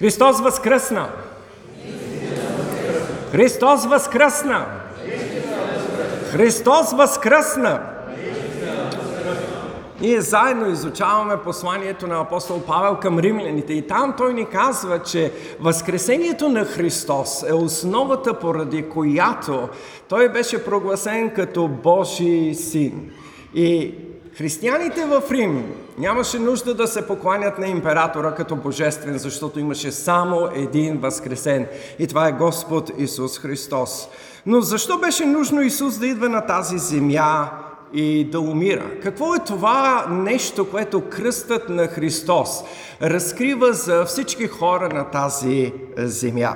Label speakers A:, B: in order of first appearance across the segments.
A: Христос възкръсна! Христос възкръсна! Христос възкръсна! Ние заедно изучаваме посланието на апостол Павел към римляните и там той ни казва, че Възкресението на Христос е основата, поради която той беше прогласен като Божий син. И християните в Рим нямаше нужда да се покланят на императора като божествен, защото имаше само един възкресен. И това е Господ Исус Христос. Но защо беше нужно Исус да идва на тази земя и да умира. Какво е това нещо, което кръстът на Христос разкрива за всички хора на тази земя?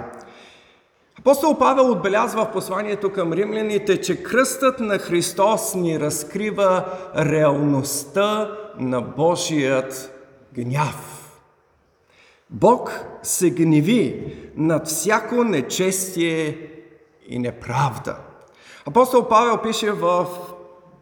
A: Апостол Павел отбелязва в посланието към римляните, че кръстът на Христос ни разкрива реалността на Божият гняв. Бог се гневи над всяко нечестие и неправда. Апостол Павел пише в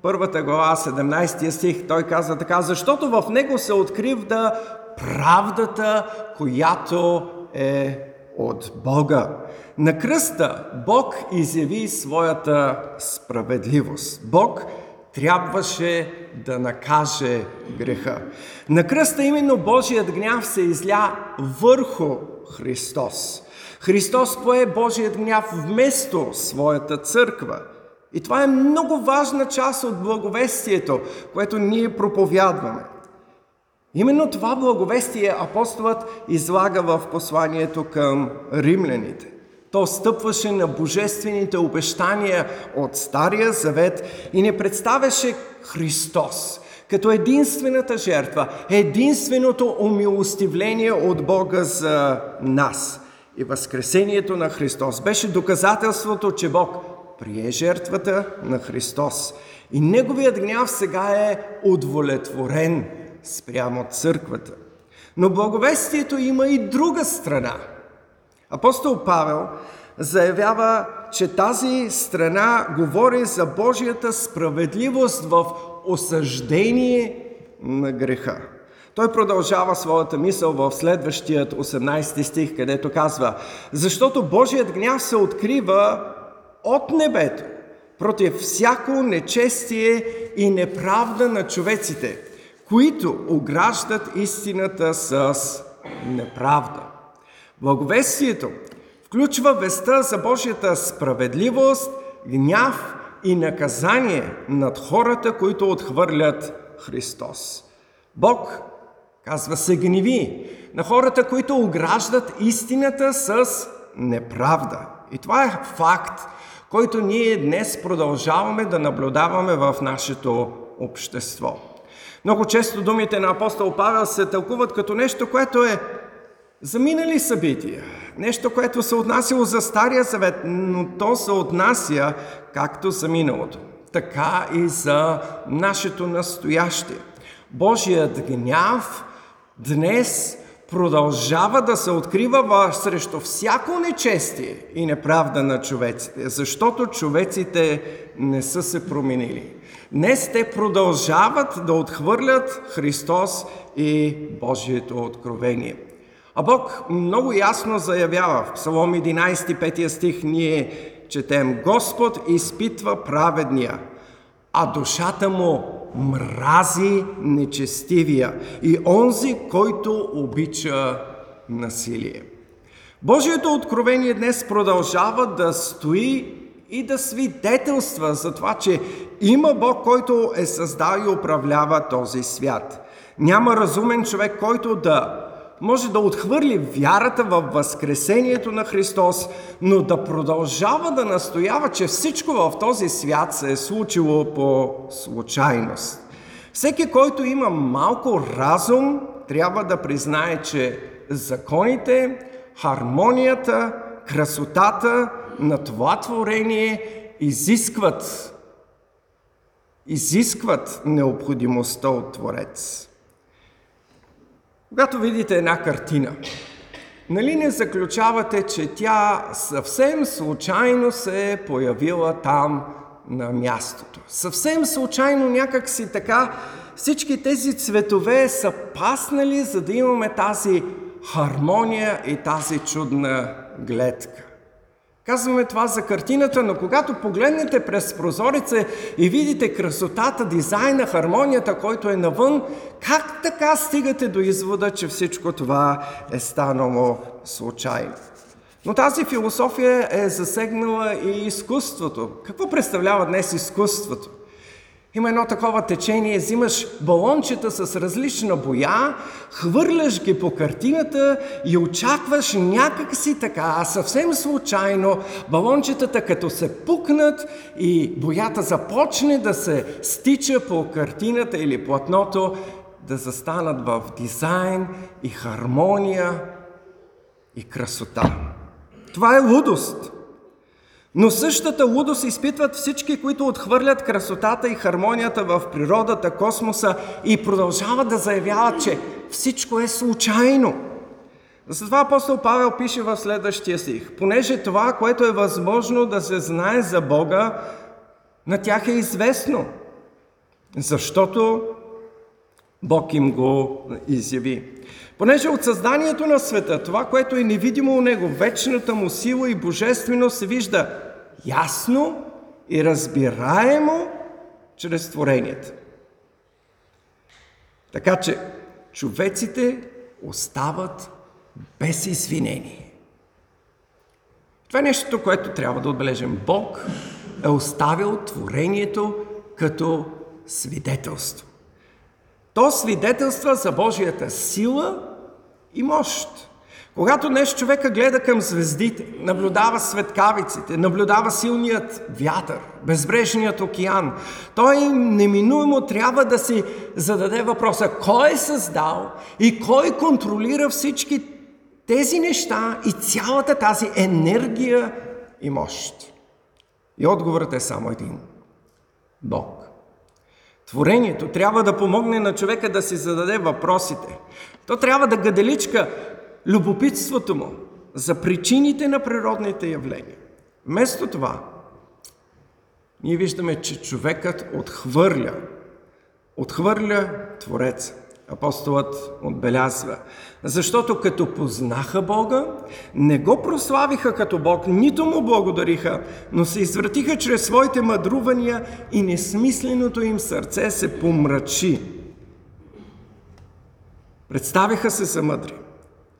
A: първата глава, 17 стих, той казва така, защото в него се откривда правдата, която е от Бога. На кръста Бог изяви своята справедливост. Бог трябваше да накаже греха. На кръста именно Божият гняв се изля върху Христос. Христос пое Божият гняв вместо своята църква – и това е много важна част от благовестието, което ние проповядваме. Именно това благовестие апостолът излага в посланието към римляните. То стъпваше на божествените обещания от Стария Завет и не представяше Христос като единствената жертва, единственото умилостивление от Бога за нас. И възкресението на Христос беше доказателството, че Бог прие жертвата на Христос. И неговият гняв сега е удовлетворен спрямо църквата. Но благовестието има и друга страна. Апостол Павел заявява, че тази страна говори за Божията справедливост в осъждение на греха. Той продължава своята мисъл в следващият 18 стих, където казва Защото Божият гняв се открива от небето против всяко нечестие и неправда на човеците, които ограждат истината с неправда. Благовестието включва веста за Божията справедливост, гняв и наказание над хората, които отхвърлят Христос. Бог, казва се, гневи на хората, които ограждат истината с неправда. И това е факт, който ние днес продължаваме да наблюдаваме в нашето общество. Много често думите на апостол Павел се тълкуват като нещо, което е заминали събития, нещо, което се отнасяло за Стария Завет, но то се отнася както за миналото, така и за нашето настояще. Божият гняв днес продължава да се открива срещу всяко нечестие и неправда на човеците, защото човеците не са се променили. Днес те продължават да отхвърлят Христос и Божието откровение. А Бог много ясно заявява в Псалом 11, 5 стих, ние четем Господ изпитва праведния, а душата му мрази нечестивия и онзи, който обича насилие. Божието откровение днес продължава да стои и да свидетелства за това, че има Бог, който е създал и управлява този свят. Няма разумен човек, който да може да отхвърли вярата в Възкресението на Христос, но да продължава да настоява, че всичко в този свят се е случило по случайност. Всеки, който има малко разум, трябва да признае, че законите, хармонията, красотата на това творение изискват изискват необходимостта от Творец. Когато видите една картина, нали не заключавате, че тя съвсем случайно се е появила там на мястото. Съвсем случайно някак си така всички тези цветове са паснали, за да имаме тази хармония и тази чудна гледка. Казваме това за картината, но когато погледнете през прозореца и видите красотата, дизайна, хармонията, който е навън, как така стигате до извода, че всичко това е станало случайно? Но тази философия е засегнала и изкуството. Какво представлява днес изкуството? Има едно такова течение, взимаш балончета с различна боя, хвърляш ги по картината и очакваш някак си така, съвсем случайно, балончетата като се пукнат и боята започне да се стича по картината или платното, да застанат в дизайн и хармония и красота. Това е лудост. Но същата лудост изпитват всички, които отхвърлят красотата и хармонията в природата, космоса и продължават да заявяват, че всичко е случайно. Затова апостол Павел пише в следващия стих. Понеже това, което е възможно да се знае за Бога, на тях е известно. Защото Бог им го изяви. Понеже от създанието на света, това, което е невидимо у него, вечната му сила и божественост се вижда ясно и разбираемо чрез творението. Така че човеците остават без извинение. Това е нещото, което трябва да отбележим. Бог е оставил творението като свидетелство. То свидетелства за Божията сила и мощ. Когато днес човека гледа към звездите, наблюдава светкавиците, наблюдава силният вятър, безбрежният океан, той неминуемо трябва да си зададе въпроса кой е създал и кой контролира всички тези неща и цялата тази енергия и мощ. И отговорът е само един. Бог. Творението трябва да помогне на човека да си зададе въпросите. То трябва да гаделичка любопитството му за причините на природните явления. Вместо това, ние виждаме, че човекът отхвърля, отхвърля Твореца. Апостолът отбелязва. Защото като познаха Бога, не го прославиха като Бог, нито му благодариха, но се извратиха чрез своите мъдрувания и несмисленото им сърце се помрачи. Представиха се за мъдри,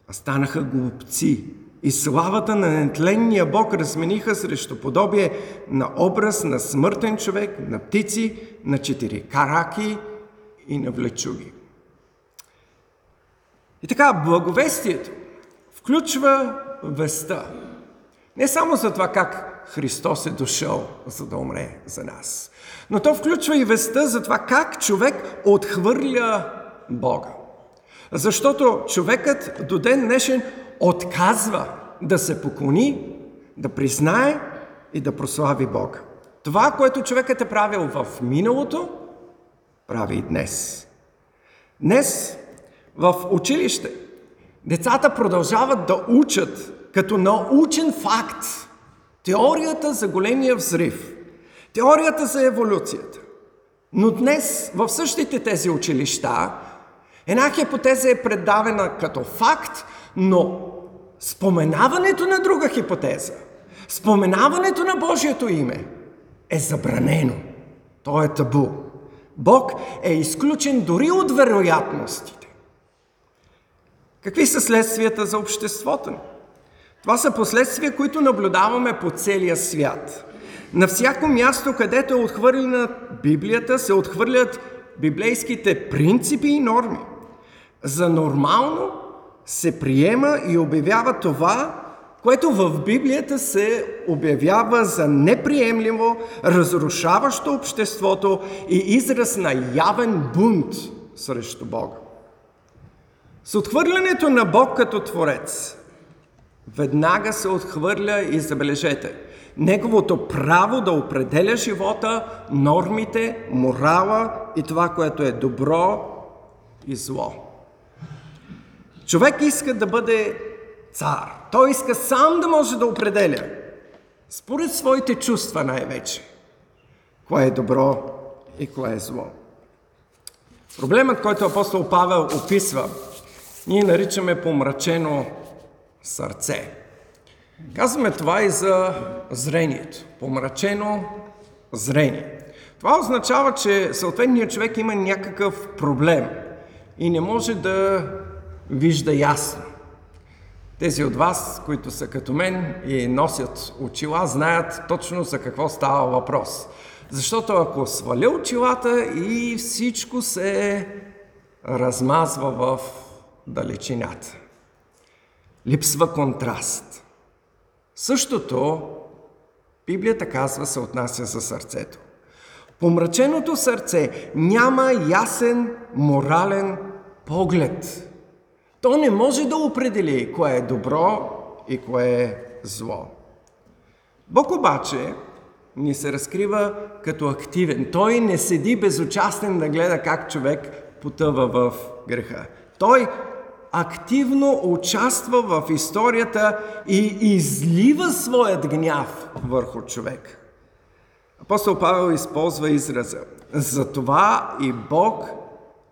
A: а станаха глупци. И славата на нетленния Бог размениха срещу подобие на образ на смъртен човек, на птици, на четири караки и на влечуги. И така, благовестието включва веста. Не само за това как Христос е дошъл, за да умре за нас, но то включва и веста за това как човек отхвърля Бога. Защото човекът до ден днешен отказва да се поклони, да признае и да прослави Бога. Това, което човекът е правил в миналото, прави и днес. Днес в училище децата продължават да учат като научен факт теорията за големия взрив, теорията за еволюцията. Но днес в същите тези училища една хипотеза е предавена като факт, но споменаването на друга хипотеза, споменаването на Божието име е забранено. То е табу. Бог е изключен дори от вероятностите. Какви са следствията за обществото ни? Това са последствия, които наблюдаваме по целия свят. На всяко място, където е отхвърлена Библията, се отхвърлят библейските принципи и норми. За нормално се приема и обявява това, което в Библията се обявява за неприемливо, разрушаващо обществото и израз на явен бунт срещу Бога. С отхвърлянето на Бог като Творец, веднага се отхвърля и забележете, неговото право да определя живота, нормите, морала и това, което е добро и зло. Човек иска да бъде цар. Той иска сам да може да определя, според своите чувства най-вече, кое е добро и кое е зло. Проблемът, който апостол Павел описва, ние наричаме помрачено сърце. Казваме това и за зрението. Помрачено зрение. Това означава, че съответният човек има някакъв проблем и не може да вижда ясно. Тези от вас, които са като мен и носят очила, знаят точно за какво става въпрос. Защото ако сваля очилата и всичко се размазва в далечината. Липсва контраст. Същото Библията казва се отнася за сърцето. Помраченото сърце няма ясен морален поглед. То не може да определи кое е добро и кое е зло. Бог обаче ни се разкрива като активен. Той не седи безучастен да гледа как човек потъва в греха. Той активно участва в историята и излива своят гняв върху човек. Апостол Павел използва израза. Затова и Бог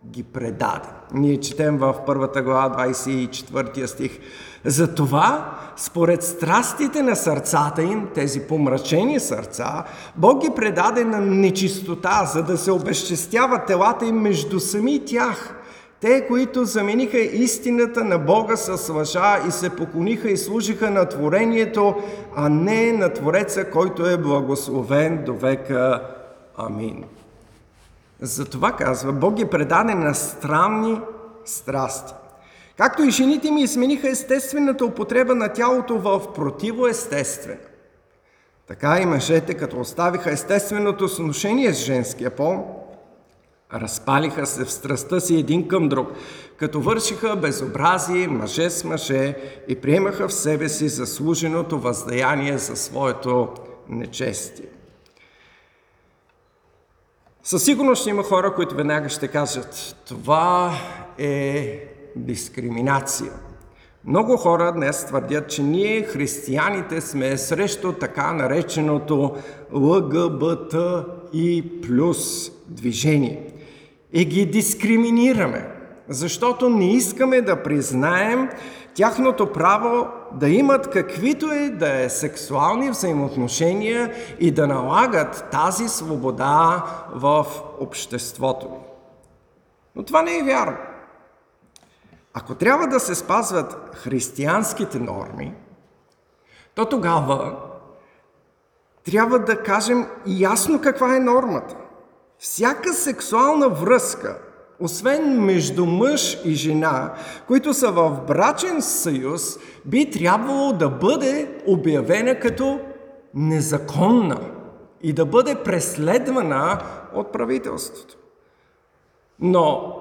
A: ги предаде. Ние четем в първата глава 24 стих. Затова, според страстите на сърцата им, тези помрачени сърца, Бог ги предаде на нечистота, за да се обезчестяват телата им между сами тях – те, които замениха истината на Бога с лъжа и се поклониха и служиха на творението, а не на Твореца, който е благословен до века. Амин. Затова казва, Бог е предаден на странни страсти. Както и жените ми смениха естествената употреба на тялото в противоестествена. Така и мъжете, като оставиха естественото сношение с женския пол, Разпалиха се в страстта си един към друг, като вършиха безобразие мъже с мъже и приемаха в себе си заслуженото въздаяние за своето нечестие. Със сигурност има хора, които веднага ще кажат, това е дискриминация. Много хора днес твърдят, че ние, християните, сме срещу така нареченото ЛГБТ и плюс движение и ги дискриминираме, защото не искаме да признаем тяхното право да имат каквито и да е сексуални взаимоотношения и да налагат тази свобода в обществото ни. Но това не е вярно. Ако трябва да се спазват християнските норми, то тогава трябва да кажем ясно каква е нормата. Всяка сексуална връзка, освен между мъж и жена, които са в брачен съюз, би трябвало да бъде обявена като незаконна и да бъде преследвана от правителството. Но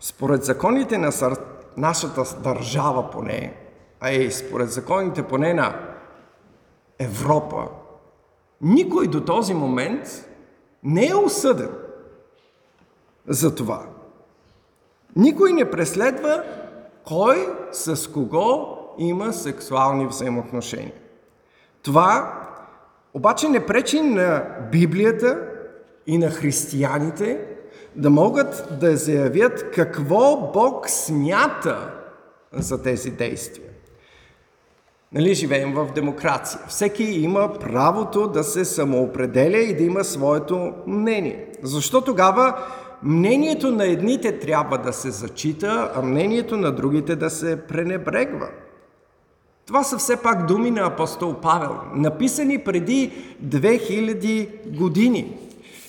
A: според законите на сър... нашата държава поне, а и според законите поне на Европа, никой до този момент не е осъден за това. Никой не преследва кой с кого има сексуални взаимоотношения. Това обаче не пречи на Библията и на християните да могат да заявят какво Бог смята за тези действия. Нали, живеем в демокрация. Всеки има правото да се самоопределя и да има своето мнение. Защо тогава мнението на едните трябва да се зачита, а мнението на другите да се пренебрегва? Това са все пак думи на апостол Павел, написани преди 2000 години.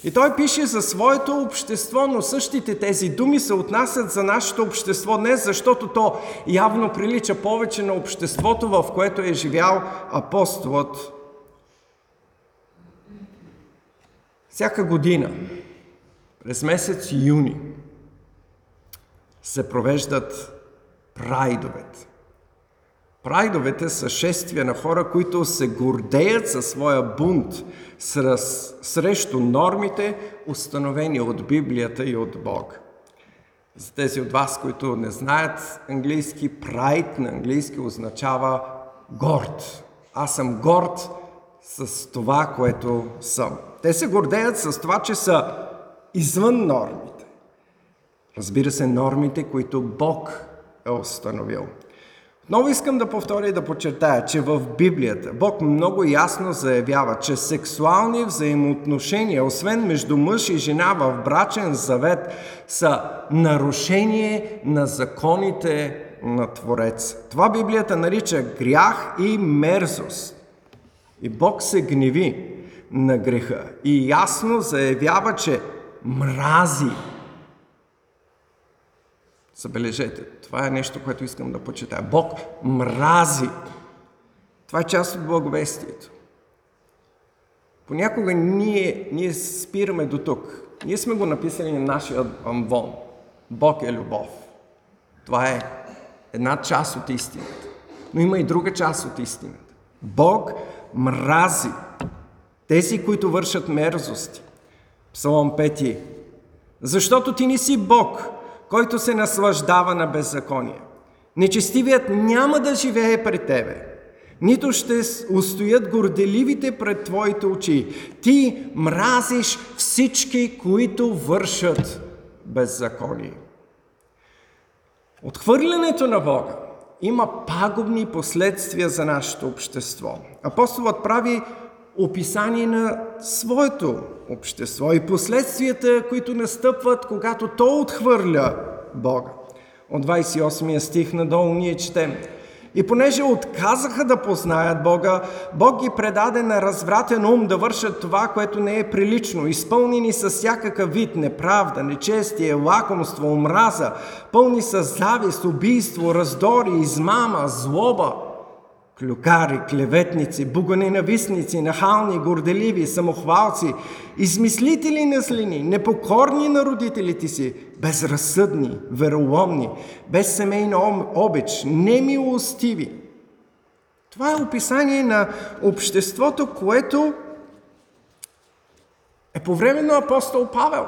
A: И той пише за своето общество, но същите тези думи се отнасят за нашето общество днес, защото то явно прилича повече на обществото, в което е живял апостолът. Всяка година, през месец юни, се провеждат прайдовете. Прайдовете са шествия на хора, които се гордеят със своя бунт срещу нормите, установени от Библията и от Бог. За тези от вас, които не знаят английски, прайд на английски означава горд. Аз съм горд с това, което съм. Те се гордеят с това, че са извън нормите. Разбира се, нормите, които Бог е установил. Много искам да повторя и да подчертая, че в Библията Бог много ясно заявява, че сексуални взаимоотношения, освен между мъж и жена в брачен завет, са нарушение на законите на Творец. Това Библията нарича грях и мерзост. И Бог се гневи на греха и ясно заявява, че мрази Забележете, това е нещо, което искам да почитая. Бог мрази. Това е част от благовестието. Понякога ние, ние спираме до тук. Ние сме го написали на нашия амвон. Бог е любов. Това е една част от истината. Но има и друга част от истината. Бог мрази тези, които вършат мерзости. Псалом 5. Защото ти не си Бог, който се наслаждава на беззаконие. Нечестивият няма да живее пред тебе, нито ще устоят горделивите пред твоите очи. Ти мразиш всички, които вършат беззаконие. Отхвърлянето на Бога има пагубни последствия за нашето общество. Апостолът прави описание на своето общество и последствията, които настъпват, когато то отхвърля Бога. От 28 стих надолу ние четем. И понеже отказаха да познаят Бога, Бог ги предаде на развратен ум да вършат това, което не е прилично, изпълнени с всякакъв вид неправда, нечестие, лакомство, омраза, пълни с завист, убийство, раздори, измама, злоба – клюкари, клеветници, богоненавистници, нахални, горделиви, самохвалци, измислители на злини, непокорни на родителите си, безразсъдни, вероломни, без семейна обич, немилостиви. Това е описание на обществото, което е по време на апостол Павел.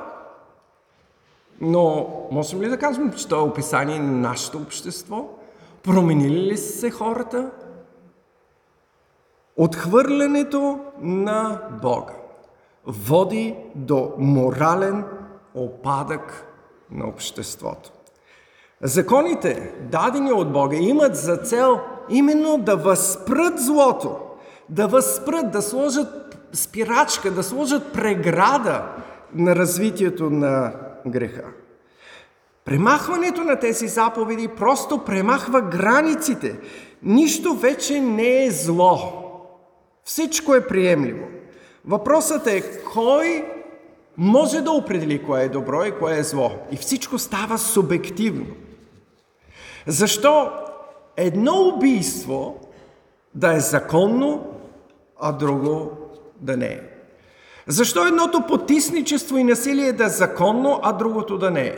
A: Но можем ли да кажем, че това е описание на нашето общество? Променили ли се хората? Отхвърлянето на Бога води до морален опадък на обществото. Законите, дадени от Бога, имат за цел именно да възпрат злото, да възпрат, да сложат спирачка, да сложат преграда на развитието на греха. Премахването на тези заповеди просто премахва границите. Нищо вече не е зло. Всичко е приемливо. Въпросът е кой може да определи кое е добро и кое е зло. И всичко става субективно. Защо едно убийство да е законно, а друго да не е? Защо едното потисничество и насилие да е законно, а другото да не е?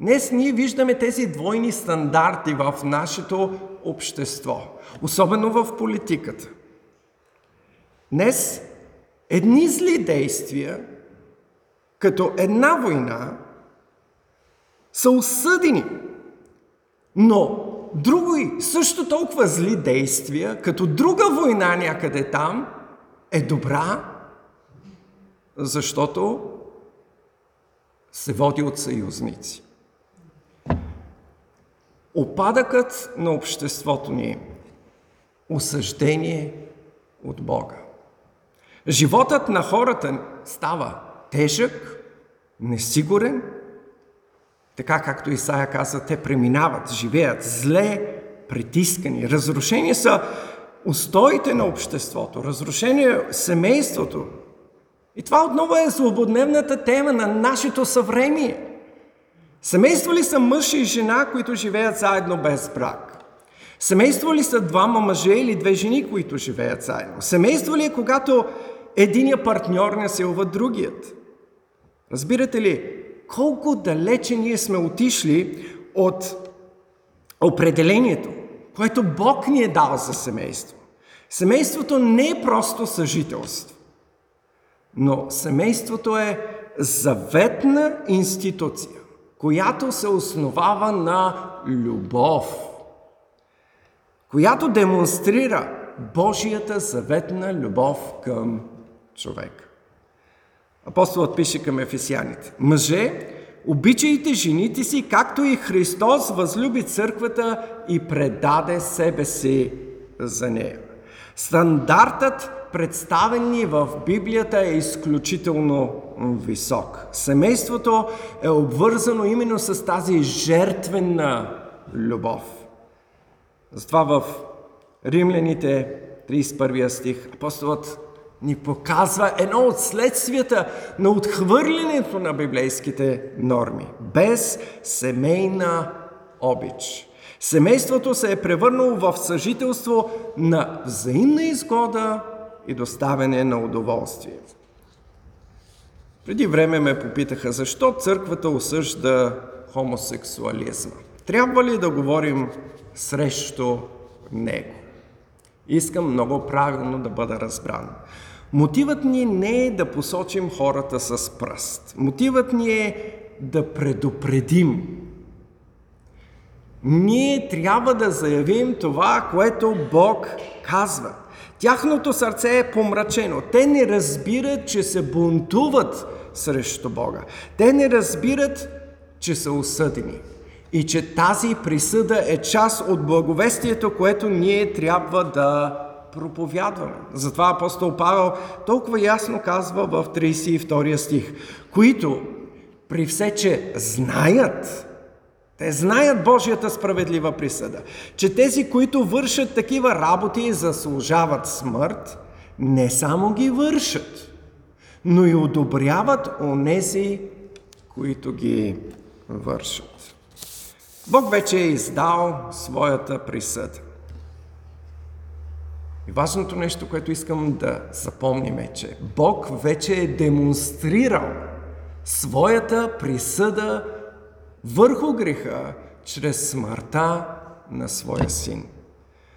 A: Днес ние виждаме тези двойни стандарти в нашето общество, особено в политиката. Днес едни зли действия, като една война, са осъдени, но други също толкова зли действия, като друга война някъде там, е добра, защото се води от съюзници. Опадъкът на обществото ни е осъждение от Бога. Животът на хората става тежък, несигурен, така както Исаия каза, те преминават, живеят зле, притискани. Разрушени са устоите на обществото, разрушение е семейството. И това отново е злободневната тема на нашето съвремие. Семейство ли са мъж и жена, които живеят заедно без брак? Семейство ли са двама мъже или две жени, които живеят заедно? Семейство ли е когато единия партньор не силва другият. Разбирате ли, колко далече ние сме отишли от определението, което Бог ни е дал за семейство. Семейството не е просто съжителство, но семейството е заветна институция, която се основава на любов, която демонстрира Божията заветна любов към човек. Апостолът пише към ефесяните. Мъже, обичайте жените си, както и Христос възлюби църквата и предаде себе си за нея. Стандартът, представен ни в Библията, е изключително висок. Семейството е обвързано именно с тази жертвена любов. Затова в Римляните 31 стих апостолът ни показва едно от следствията на отхвърлянето на библейските норми. Без семейна обич. Семейството се е превърнало в съжителство на взаимна изгода и доставяне на удоволствие. Преди време ме попитаха защо църквата осъжда хомосексуализма. Трябва ли да говорим срещу него? Искам много правилно да бъда разбран. Мотивът ни не е да посочим хората с пръст. Мотивът ни е да предупредим. Ние трябва да заявим това, което Бог казва. Тяхното сърце е помрачено. Те не разбират, че се бунтуват срещу Бога. Те не разбират, че са осъдени. И че тази присъда е част от благовестието, което ние трябва да проповядваме. Затова апостол Павел толкова ясно казва в 32 стих, които при все, че знаят, те знаят Божията справедлива присъда, че тези, които вършат такива работи и заслужават смърт, не само ги вършат, но и одобряват онези, които ги вършат. Бог вече е издал своята присъда. И важното нещо, което искам да запомним е, че Бог вече е демонстрирал своята присъда върху греха чрез смъртта на своя син.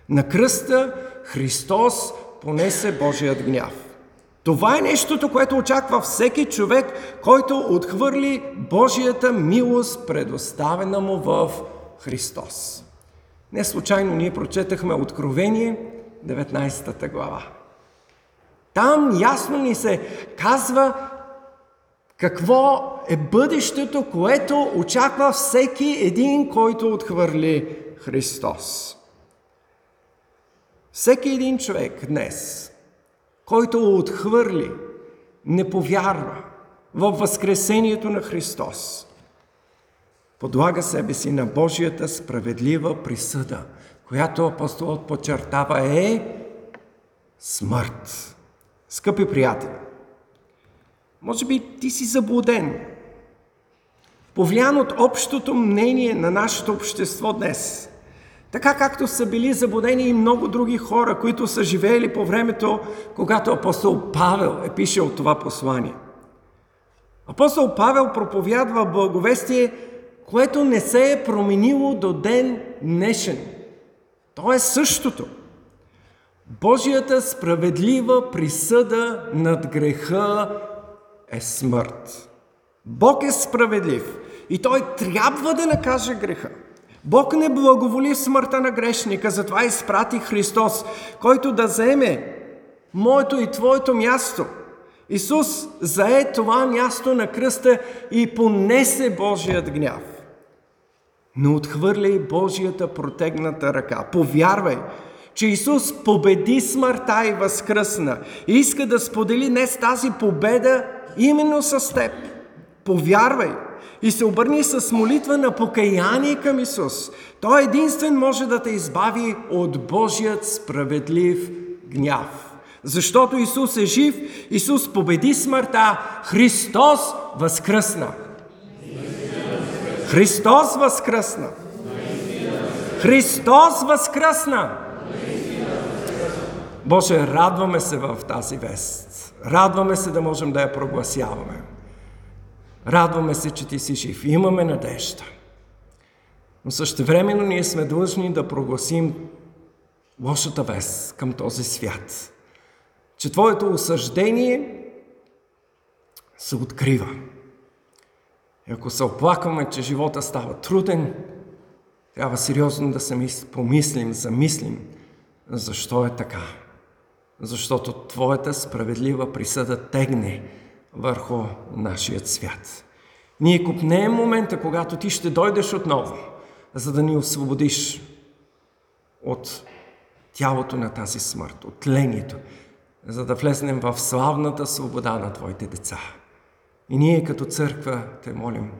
A: На кръста Христос понесе Божият гняв. Това е нещото, което очаква всеки човек, който отхвърли Божията милост, предоставена му в Христос. Не случайно ние прочетахме Откровение, 19 глава. Там ясно ни се казва какво е бъдещето, което очаква всеки един, който отхвърли Христос. Всеки един човек днес, който отхвърли, не повярва в Възкресението на Христос, подлага себе си на Божията справедлива присъда, която апостолът подчертава е смърт. Скъпи приятели, може би ти си заблуден, повлиян от общото мнение на нашето общество днес. Така както са били заблудени и много други хора, които са живеели по времето, когато апостол Павел е пишел това послание. Апостол Павел проповядва благовестие, което не се е променило до ден днешен. То е същото. Божията справедлива присъда над греха е смърт. Бог е справедлив и Той трябва да накаже греха. Бог не благоволи смъртта на грешника, затова изпрати Христос, който да заеме моето и твоето място. Исус зае това място на кръста и понесе Божият гняв. Но отхвърляй Божията протегната ръка. Повярвай, че Исус победи смъртта и възкръсна и иска да сподели днес тази победа именно с теб. Повярвай и се обърни с молитва на покаяние към Исус. Той единствен може да те избави от Божият справедлив гняв. Защото Исус е жив, Исус победи смъртта, Христос възкръсна. Христос възкръсна! Христос възкръсна! Боже, радваме се в тази вест. Радваме се да можем да я прогласяваме. Радваме се, че Ти си жив. Имаме надежда. Но същевременно ние сме длъжни да прогласим лошата вест към този свят. Че Твоето осъждение се открива. И ако се оплакваме, че живота става труден, трябва сериозно да се помислим, замислим, защо е така. Защото Твоята справедлива присъда тегне върху нашия свят. Ние купнеем момента, когато ти ще дойдеш отново, за да ни освободиш от тялото на тази смърт, от тлението, за да влезнем в славната свобода на Твоите деца. И ние като църква те молим,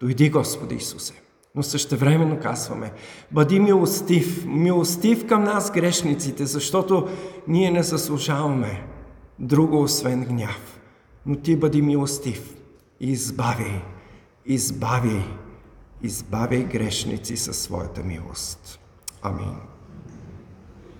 A: дойди Господи Исусе. Но същевременно казваме, бъди милостив, милостив към нас грешниците, защото ние не заслужаваме друго освен гняв. Но Ти бъди милостив и избави, избави, избави грешници със своята милост. Амин.